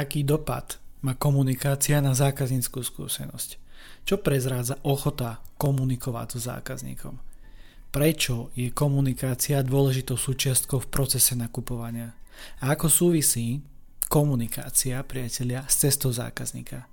aký dopad má komunikácia na zákazníckú skúsenosť. Čo prezrádza ochota komunikovať so zákazníkom? Prečo je komunikácia dôležitou súčiastkou v procese nakupovania? A ako súvisí komunikácia, priatelia, s cestou zákazníka?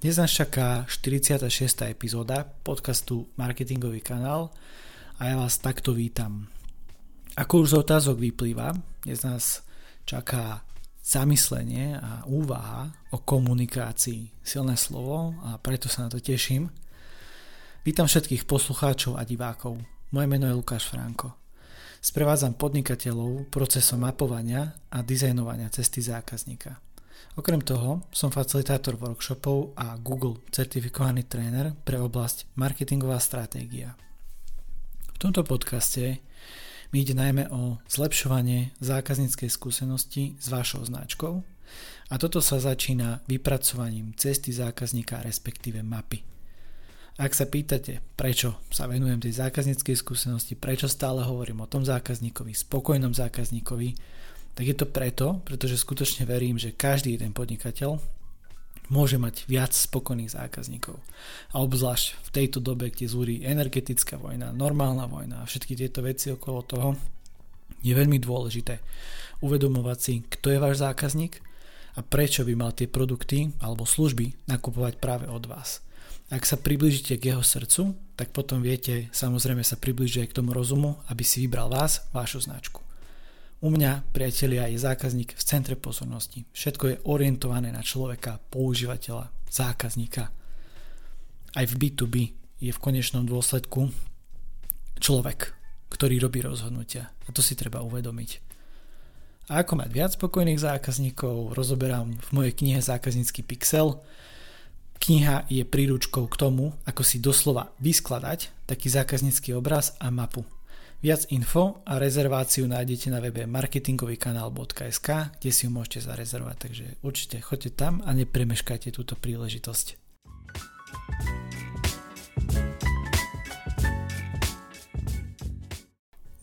Dnes nás čaká 46. epizóda podcastu Marketingový kanál a ja vás takto vítam. Ako už z otázok vyplýva, dnes nás čaká zamyslenie a úvaha o komunikácii. Silné slovo a preto sa na to teším. Vítam všetkých poslucháčov a divákov. Moje meno je Lukáš Franko. Sprevádzam podnikateľov procesom mapovania a dizajnovania cesty zákazníka. Okrem toho som facilitátor workshopov a Google certifikovaný tréner pre oblasť marketingová stratégia. V tomto podcaste mi ide najmä o zlepšovanie zákazníckej skúsenosti s vašou značkou a toto sa začína vypracovaním cesty zákazníka, respektíve mapy. Ak sa pýtate, prečo sa venujem tej zákazníckej skúsenosti, prečo stále hovorím o tom zákazníkovi, spokojnom zákazníkovi, tak je to preto, pretože skutočne verím, že každý jeden podnikateľ môže mať viac spokojných zákazníkov. A obzvlášť v tejto dobe, kde zúri energetická vojna, normálna vojna a všetky tieto veci okolo toho, je veľmi dôležité uvedomovať si, kto je váš zákazník a prečo by mal tie produkty alebo služby nakupovať práve od vás. Ak sa približíte k jeho srdcu, tak potom viete samozrejme sa približiť aj k tomu rozumu, aby si vybral vás, vašu značku. U mňa, priatelia, je zákazník v centre pozornosti. Všetko je orientované na človeka, používateľa, zákazníka. Aj v B2B je v konečnom dôsledku človek, ktorý robí rozhodnutia. A to si treba uvedomiť. A ako mať viac spokojných zákazníkov, rozoberám v mojej knihe Zákaznícky pixel. Kniha je príručkou k tomu, ako si doslova vyskladať taký zákaznícky obraz a mapu Viac info a rezerváciu nájdete na webe marketingovýkanál.sk, kde si ju môžete zarezervovať, takže určite choďte tam a nepremeškajte túto príležitosť.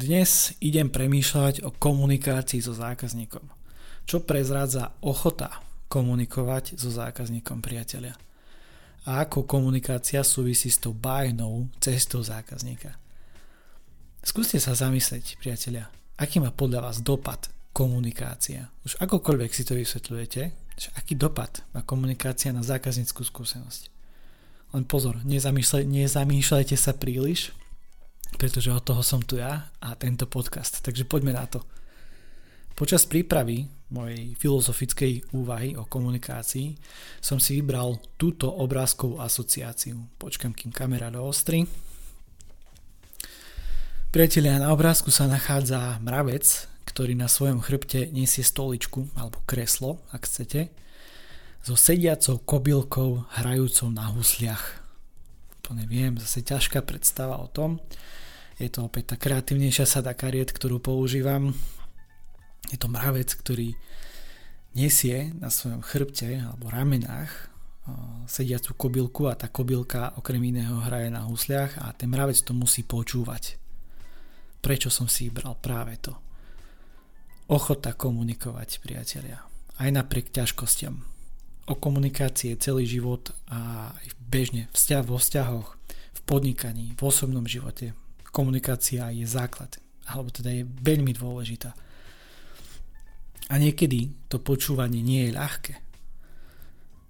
Dnes idem premýšľať o komunikácii so zákazníkom. Čo prezrádza ochota komunikovať so zákazníkom priateľia? A ako komunikácia súvisí s tou bájnou cestou zákazníka? Skúste sa zamyslieť, priatelia, aký má podľa vás dopad komunikácia. Už akokoľvek si to vysvetľujete, že aký dopad má komunikácia na zákazníckú skúsenosť. Len pozor, nezamýšľaj, nezamýšľajte sa príliš, pretože od toho som tu ja a tento podcast. Takže poďme na to. Počas prípravy mojej filozofickej úvahy o komunikácii som si vybral túto obrázkovú asociáciu. Počkam, kým kamera doostri. Priatelia, na obrázku sa nachádza mravec, ktorý na svojom chrbte nesie stoličku alebo kreslo, ak chcete, so sediacou kobylkou hrajúcou na husliach. To neviem, zase ťažká predstava o tom. Je to opäť tá kreatívnejšia sada kariet, ktorú používam. Je to mravec, ktorý nesie na svojom chrbte alebo ramenách sediacu kobylku a tá kobylka okrem iného hraje na husliach a ten mravec to musí počúvať prečo som si vybral práve to. Ochota komunikovať, priatelia. Aj napriek ťažkostiam. O komunikácii je celý život a aj bežne vzťah vo vzťahoch, v podnikaní, v osobnom živote. Komunikácia je základ, alebo teda je veľmi dôležitá. A niekedy to počúvanie nie je ľahké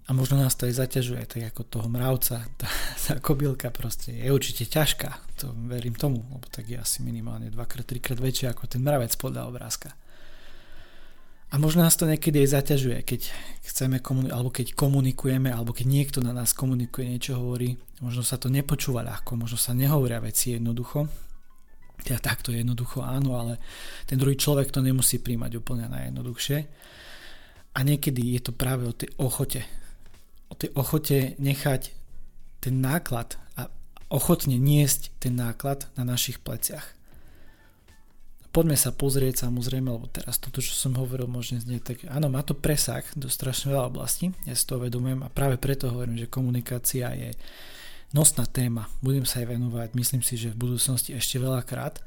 a možno nás to aj zaťažuje, tak ako toho mravca, tá, tá kobylka proste je určite ťažká, to verím tomu, lebo tak je asi minimálne 2x, 3 krát väčšia ako ten mravec podľa obrázka. A možno nás to niekedy aj zaťažuje, keď chceme komunikovať, alebo keď komunikujeme, alebo keď niekto na nás komunikuje, niečo hovorí, možno sa to nepočúva ľahko, možno sa nehovoria veci jednoducho, teda takto jednoducho áno, ale ten druhý človek to nemusí príjmať úplne najjednoduchšie. A niekedy je to práve o tej ochote o tej ochote nechať ten náklad a ochotne niesť ten náklad na našich pleciach. Poďme sa pozrieť samozrejme, lebo teraz toto, čo som hovoril, možno znie tak, áno, má to presah do strašne veľa oblastí, ja si to uvedomujem a práve preto hovorím, že komunikácia je nosná téma. Budem sa aj venovať, myslím si, že v budúcnosti ešte veľakrát.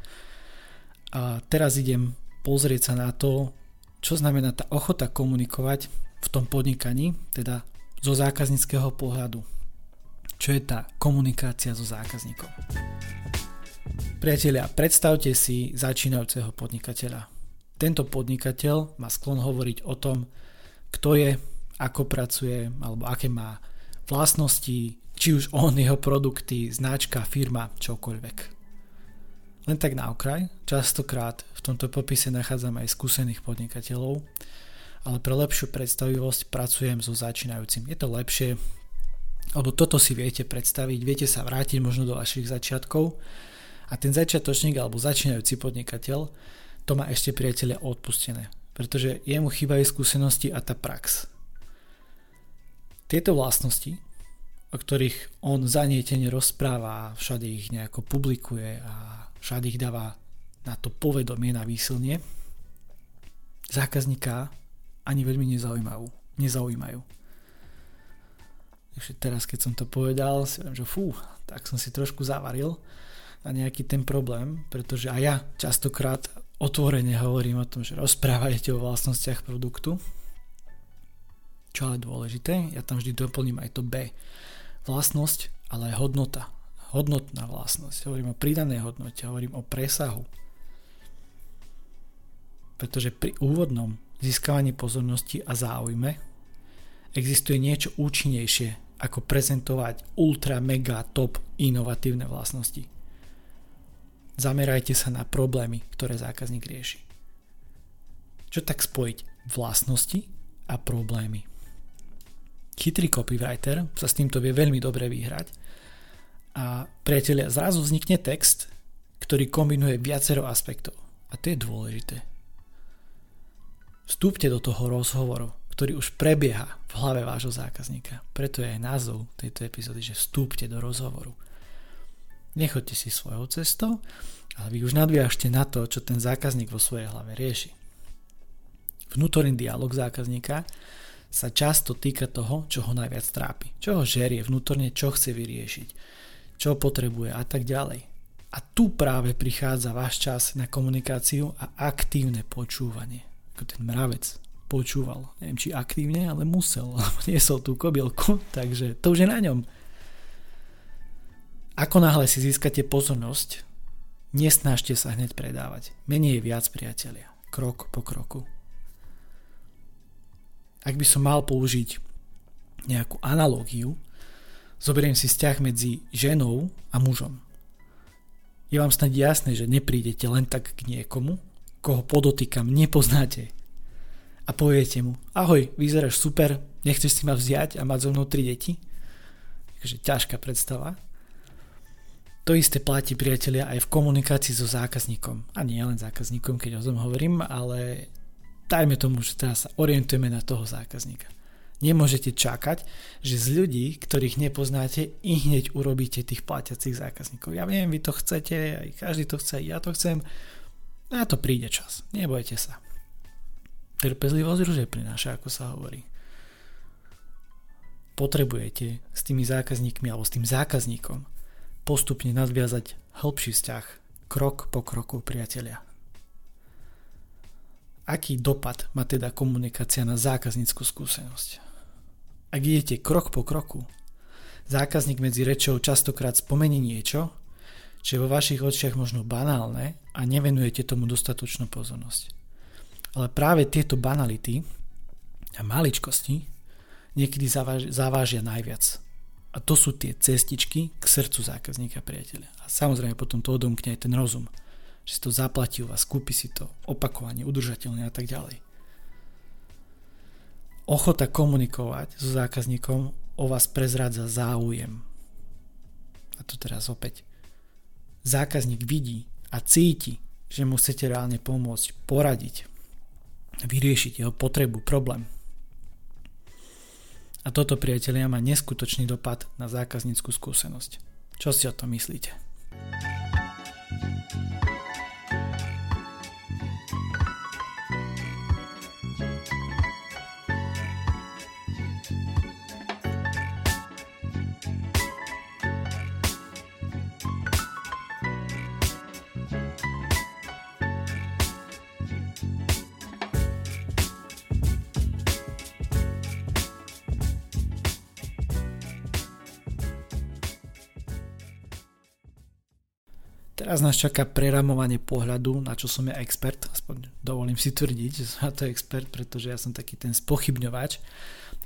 A teraz idem pozrieť sa na to, čo znamená tá ochota komunikovať v tom podnikaní, teda zo zákazníckého pohľadu. Čo je tá komunikácia so zákazníkom? Priatelia, predstavte si začínajúceho podnikateľa. Tento podnikateľ má sklon hovoriť o tom, kto je, ako pracuje, alebo aké má vlastnosti, či už on, jeho produkty, značka, firma, čokoľvek. Len tak na okraj, častokrát v tomto popise nachádzame aj skúsených podnikateľov, ale pre lepšiu predstavivosť pracujem so začínajúcim. Je to lepšie, alebo toto si viete predstaviť, viete sa vrátiť možno do vašich začiatkov a ten začiatočník alebo začínajúci podnikateľ to má ešte priateľe odpustené, pretože jemu chýbajú skúsenosti a tá prax. Tieto vlastnosti, o ktorých on zanietene rozpráva a všade ich nejako publikuje a všade ich dáva na to povedomie, na výsilnie, zákazníka ani veľmi nezaujímajú. nezaujímajú. Takže teraz, keď som to povedal, si viem, že fú, tak som si trošku zavaril na nejaký ten problém, pretože aj ja častokrát otvorene hovorím o tom, že rozprávajte o vlastnostiach produktu, čo ale dôležité, ja tam vždy doplním aj to B. Vlastnosť, ale aj hodnota. Hodnotná vlastnosť. Hovorím o pridanej hodnote, hovorím o presahu. Pretože pri úvodnom získavaní pozornosti a záujme existuje niečo účinnejšie ako prezentovať ultra mega top inovatívne vlastnosti. Zamerajte sa na problémy, ktoré zákazník rieši. Čo tak spojiť vlastnosti a problémy? Chytrý copywriter sa s týmto vie veľmi dobre vyhrať a priatelia, zrazu vznikne text, ktorý kombinuje viacero aspektov. A to je dôležité. Vstúpte do toho rozhovoru ktorý už prebieha v hlave vášho zákazníka. Preto je aj názov tejto epizódy, že vstúpte do rozhovoru. Nechoďte si svojou cestou, ale vy už nadviažte na to, čo ten zákazník vo svojej hlave rieši. Vnútorný dialog zákazníka sa často týka toho, čo ho najviac trápi, čo ho žerie vnútorne, čo chce vyriešiť, čo potrebuje a tak ďalej. A tu práve prichádza váš čas na komunikáciu a aktívne počúvanie, ten mravec počúval. Neviem, či aktívne, ale musel, lebo niesol tú kobielku, takže to už je na ňom. Ako náhle si získate pozornosť, nesnažte sa hneď predávať. Menej je viac, priatelia. Krok po kroku. Ak by som mal použiť nejakú analógiu, zoberiem si vzťah medzi ženou a mužom. Je vám snad jasné, že neprídete len tak k niekomu, koho podotýkam nepoznáte a poviete mu, ahoj, vyzeráš super, nechceš si ma vziať a mať so mnou tri deti? Takže ťažká predstava. To isté platí priatelia aj v komunikácii so zákazníkom. A nie len zákazníkom, keď o tom hovorím, ale dajme tomu, že teraz sa orientujeme na toho zákazníka. Nemôžete čakať, že z ľudí, ktorých nepoznáte, i hneď urobíte tých platiacich zákazníkov. Ja viem, vy to chcete, aj každý to chce, ja to chcem. Na to príde čas. Nebojte sa. Trpezlivosť ruže prináša, ako sa hovorí. Potrebujete s tými zákazníkmi alebo s tým zákazníkom postupne nadviazať hĺbší vzťah, krok po kroku, priatelia. Aký dopad má teda komunikácia na zákazníckú skúsenosť? Ak idete krok po kroku, zákazník medzi rečou častokrát spomení niečo, čo je vo vašich očiach možno banálne a nevenujete tomu dostatočnú pozornosť. Ale práve tieto banality a maličkosti niekedy zaváž, zavážia najviac. A to sú tie cestičky k srdcu zákazníka priateľa. A samozrejme potom to odomkne aj ten rozum. Že si to zaplatí u vás, kúpi si to opakovanie, udržateľne a tak ďalej. Ochota komunikovať so zákazníkom o vás prezrádza záujem. A to teraz opäť. Zákazník vidí a cíti, že mu chcete reálne pomôcť, poradiť, vyriešiť jeho potrebu, problém. A toto, priatelia, má neskutočný dopad na zákazníckú skúsenosť. Čo si o tom myslíte? Teraz nás čaká preramovanie pohľadu, na čo som ja expert, aspoň dovolím si tvrdiť, že som ja to expert, pretože ja som taký ten spochybňovač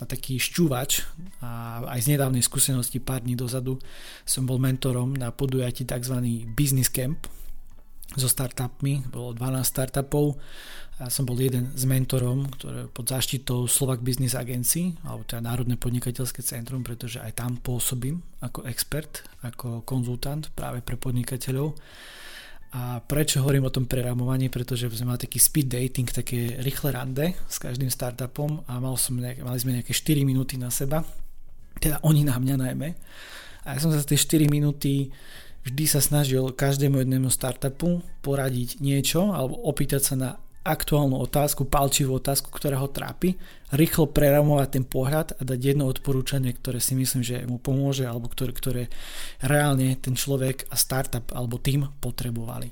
a taký šťúvač a aj z nedávnej skúsenosti pár dní dozadu som bol mentorom na podujatí tzv. Business Camp so startupmi, bolo 12 startupov ja som bol jeden z mentorom, ktoré pod záštitou Slovak Business Agency, alebo teda Národné podnikateľské centrum, pretože aj tam pôsobím ako expert, ako konzultant práve pre podnikateľov. A prečo hovorím o tom preramovaní? Pretože sme mali taký speed dating, také rýchle rande s každým startupom a mal som nejak, mali sme nejaké 4 minúty na seba, teda oni na mňa najmä. A ja som sa tie 4 minúty vždy sa snažil každému jednému startupu poradiť niečo alebo opýtať sa na aktuálnu otázku, palčivú otázku, ktorá ho trápi, rýchlo preramovať ten pohľad a dať jedno odporúčanie, ktoré si myslím, že mu pomôže alebo ktoré, ktoré reálne ten človek a startup alebo tým potrebovali.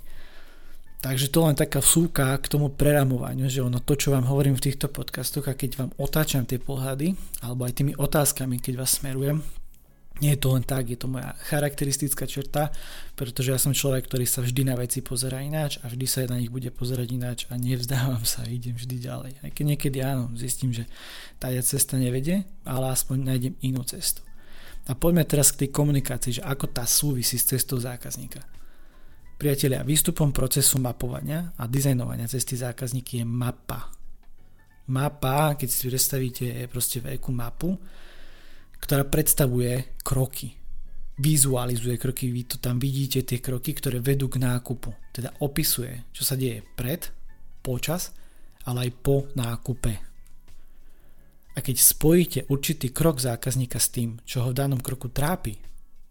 Takže to len taká vsúka k tomu preramovaniu, že ono to, čo vám hovorím v týchto podcastoch a keď vám otáčam tie pohľady, alebo aj tými otázkami, keď vás smerujem, nie je to len tak, je to moja charakteristická črta, pretože ja som človek, ktorý sa vždy na veci pozera ináč a vždy sa na nich bude pozerať ináč a nevzdávam sa, idem vždy ďalej. Aj keď niekedy áno, zistím, že tá cesta nevedie, ale aspoň nájdem inú cestu. A poďme teraz k tej komunikácii, že ako tá súvisí s cestou zákazníka. Priatelia, výstupom procesu mapovania a dizajnovania cesty zákazníky je mapa. Mapa, keď si predstavíte, je proste veľkú mapu, ktorá predstavuje kroky. Vizualizuje kroky, vy to tam vidíte, tie kroky, ktoré vedú k nákupu. Teda opisuje, čo sa deje pred, počas, ale aj po nákupe. A keď spojíte určitý krok zákazníka s tým, čo ho v danom kroku trápi,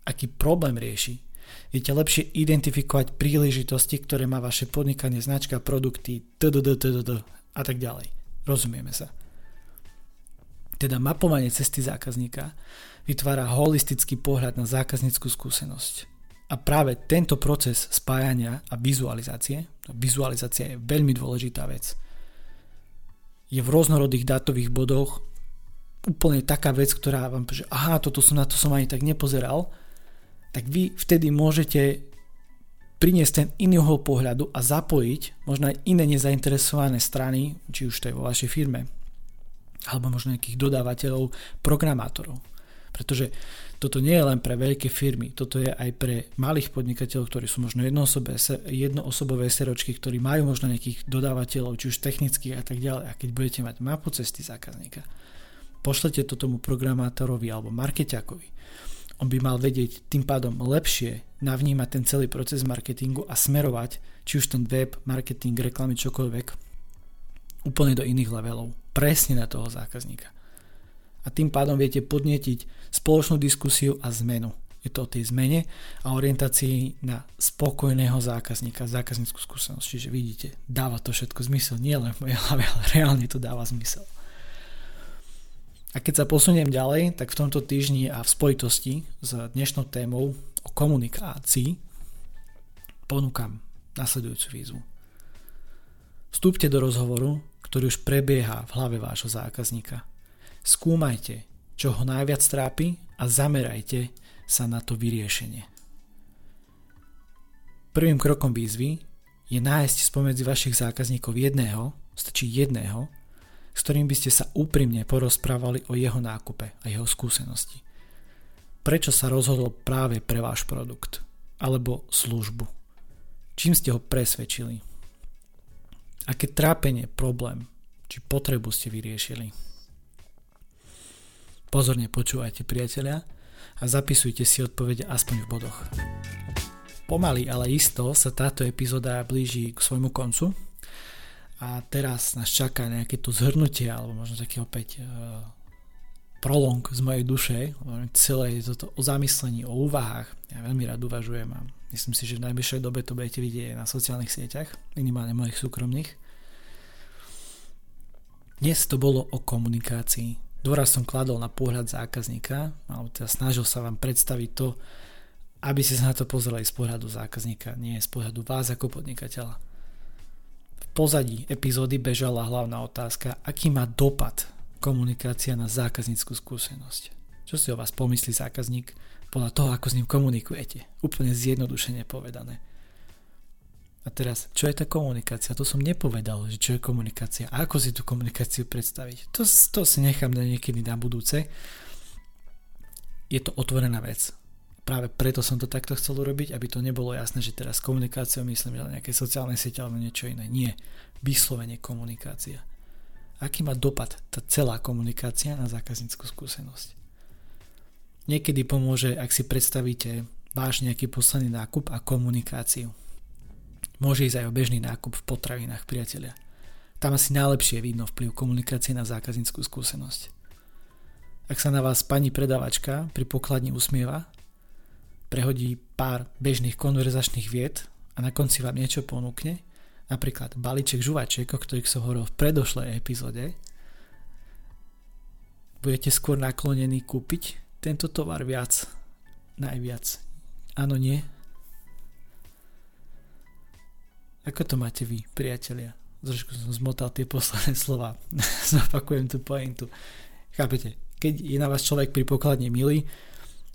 aký problém rieši, viete lepšie identifikovať príležitosti, ktoré má vaše podnikanie, značka, produkty, tdd, a tak ďalej. Rozumieme sa teda mapovanie cesty zákazníka, vytvára holistický pohľad na zákazníckú skúsenosť. A práve tento proces spájania a vizualizácie, vizualizácia je veľmi dôležitá vec, je v rôznorodých dátových bodoch úplne taká vec, ktorá vám povie, aha, toto som na to som ani tak nepozeral, tak vy vtedy môžete priniesť ten iný pohľadu a zapojiť možno aj iné nezainteresované strany, či už to je vo vašej firme, alebo možno nejakých dodávateľov, programátorov. Pretože toto nie je len pre veľké firmy, toto je aj pre malých podnikateľov, ktorí sú možno jednoosobové, jednoosobové seročky, ktorí majú možno nejakých dodávateľov, či už technických a tak ďalej. A keď budete mať mapu cesty zákazníka, pošlete to tomu programátorovi alebo markeťakovi. On by mal vedieť tým pádom lepšie navnímať ten celý proces marketingu a smerovať, či už ten web, marketing, reklamy, čokoľvek, úplne do iných levelov presne na toho zákazníka. A tým pádom viete podnetiť spoločnú diskusiu a zmenu. Je to o tej zmene a orientácii na spokojného zákazníka, zákazníckú skúsenosť. Čiže vidíte, dáva to všetko zmysel. Nie len v mojej hlave, ale reálne to dáva zmysel. A keď sa posuniem ďalej, tak v tomto týždni a v spojitosti s dnešnou témou o komunikácii ponúkam nasledujúcu výzvu. Vstúpte do rozhovoru ktorý už prebieha v hlave vášho zákazníka. Skúmajte, čo ho najviac trápi a zamerajte sa na to vyriešenie. Prvým krokom výzvy je nájsť spomedzi vašich zákazníkov jedného, stačí jedného, s ktorým by ste sa úprimne porozprávali o jeho nákupe a jeho skúsenosti. Prečo sa rozhodol práve pre váš produkt alebo službu? Čím ste ho presvedčili? Aké trápenie, problém či potrebu ste vyriešili. Pozorne počúvajte priatelia a zapisujte si odpovede aspoň v bodoch. Pomaly, ale isto sa táto epizóda blíži k svojmu koncu a teraz nás čaká nejaké to zhrnutie alebo možno taký opäť uh, prolong z mojej duše, celé je toto o zamyslení, o úvahách. Ja veľmi rád uvažujem a myslím si, že v najbližšej dobe to budete vidieť na sociálnych sieťach, minimálne mojich súkromných. Dnes to bolo o komunikácii. Dôraz som kladol na pohľad zákazníka, alebo teda snažil sa vám predstaviť to, aby ste sa na to pozreli z pohľadu zákazníka, nie z pohľadu vás ako podnikateľa. V pozadí epizódy bežala hlavná otázka, aký má dopad komunikácia na zákazníckú skúsenosť. Čo si o vás pomyslí zákazník podľa toho, ako s ním komunikujete. Úplne zjednodušene povedané. A teraz, čo je tá komunikácia? To som nepovedal, že čo je komunikácia. A ako si tú komunikáciu predstaviť? To, to si nechám na niekedy na budúce. Je to otvorená vec. Práve preto som to takto chcel urobiť, aby to nebolo jasné, že teraz komunikáciou myslím že nejaké sociálne siete alebo niečo iné. Nie. Vyslovene komunikácia. Aký má dopad tá celá komunikácia na zákazníckú skúsenosť? Niekedy pomôže, ak si predstavíte váš nejaký posledný nákup a komunikáciu. Môže ísť aj o bežný nákup v potravinách, priatelia. Tam asi najlepšie vidno vplyv komunikácie na zákazníckú skúsenosť. Ak sa na vás pani predavačka pri pokladni usmieva, prehodí pár bežných konverzačných vied a na konci vám niečo ponúkne, napríklad balíček žuvačiek, o ktorých som hovoril v predošlej epizóde, budete skôr naklonení kúpiť tento tovar viac, najviac Áno, nie? Ako to máte vy, priatelia? Trošku som zmotal tie posledné slova. Zopakujem tú pointu. Chápete? Keď je na vás človek pri pokladne milý,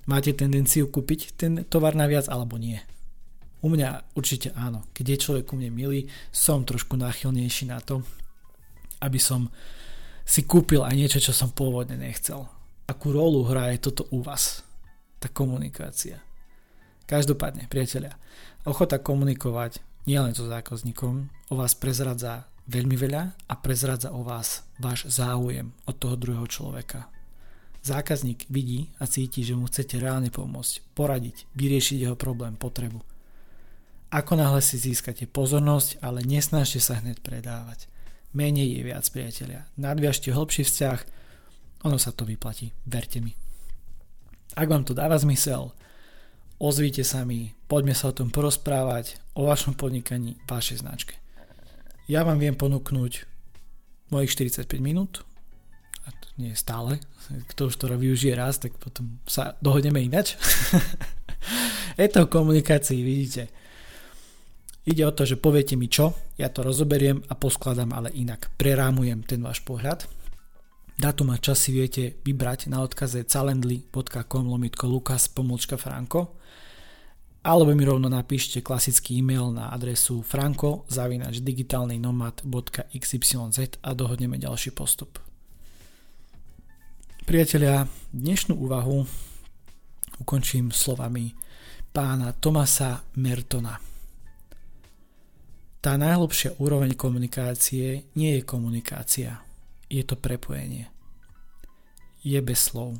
máte tendenciu kúpiť ten tovar naviac alebo nie? U mňa určite áno. Keď je človek u mne milý, som trošku náchylnejší na to, aby som si kúpil aj niečo, čo som pôvodne nechcel. Akú rolu hrá je toto u vás? Tá komunikácia. Každopádne, priatelia, ochota komunikovať nielen so zákazníkom o vás prezradza veľmi veľa a prezradza o vás váš záujem od toho druhého človeka. Zákazník vidí a cíti, že mu chcete reálne pomôcť, poradiť, vyriešiť jeho problém, potrebu. Ako náhle si získate pozornosť, ale nesnažte sa hneď predávať. Menej je viac, priatelia. Nadviažte hĺbší vzťah, ono sa to vyplatí, verte mi. Ak vám to dáva zmysel, ozvite sa mi, poďme sa o tom porozprávať, o vašom podnikaní, vašej značke. Ja vám viem ponúknuť mojich 45 minút, a to nie je stále, kto už to využije raz, tak potom sa dohodneme inač. je to o komunikácii, vidíte. Ide o to, že poviete mi čo, ja to rozoberiem a poskladám, ale inak prerámujem ten váš pohľad. Dátum a čas si viete vybrať na odkaze calendly.com lomitko lukas pomlčka franko alebo mi rovno napíšte klasický e-mail na adresu franko.digitálnynomad.xyz a dohodneme ďalší postup. Priatelia, dnešnú úvahu ukončím slovami pána Tomasa Mertona. Tá najhlbšia úroveň komunikácie nie je komunikácia, je to prepojenie. Je bez slov.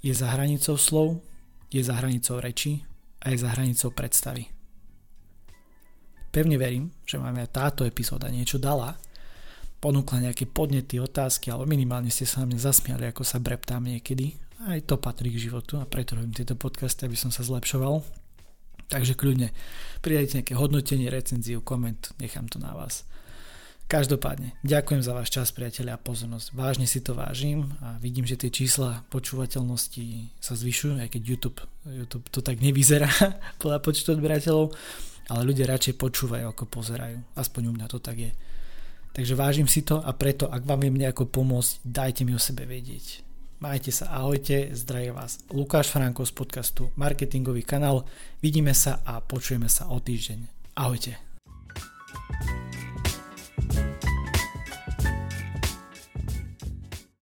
Je za hranicou slov, je za hranicou reči, aj za hranicou predstavy. Pevne verím, že máme aj táto epizóda niečo dala, ponúkla nejaké podnety, otázky, alebo minimálne ste sa na mňa zasmiali, ako sa breptám niekedy. Aj to patrí k životu a preto robím tieto podcasty, aby som sa zlepšoval. Takže kľudne pridajte nejaké hodnotenie, recenziu, koment, nechám to na vás. Každopádne, ďakujem za váš čas, priateľia, a pozornosť. Vážne si to vážim a vidím, že tie čísla počúvateľnosti sa zvyšujú, aj keď YouTube, YouTube to tak nevyzerá podľa počtu odberateľov, ale ľudia radšej počúvajú, ako pozerajú. Aspoň u mňa to tak je. Takže vážim si to a preto, ak vám viem nejako pomôcť, dajte mi o sebe vedieť. Majte sa, ahojte, zdraje vás Lukáš Franko z podcastu Marketingový kanál. Vidíme sa a počujeme sa o týždeň. Ahojte.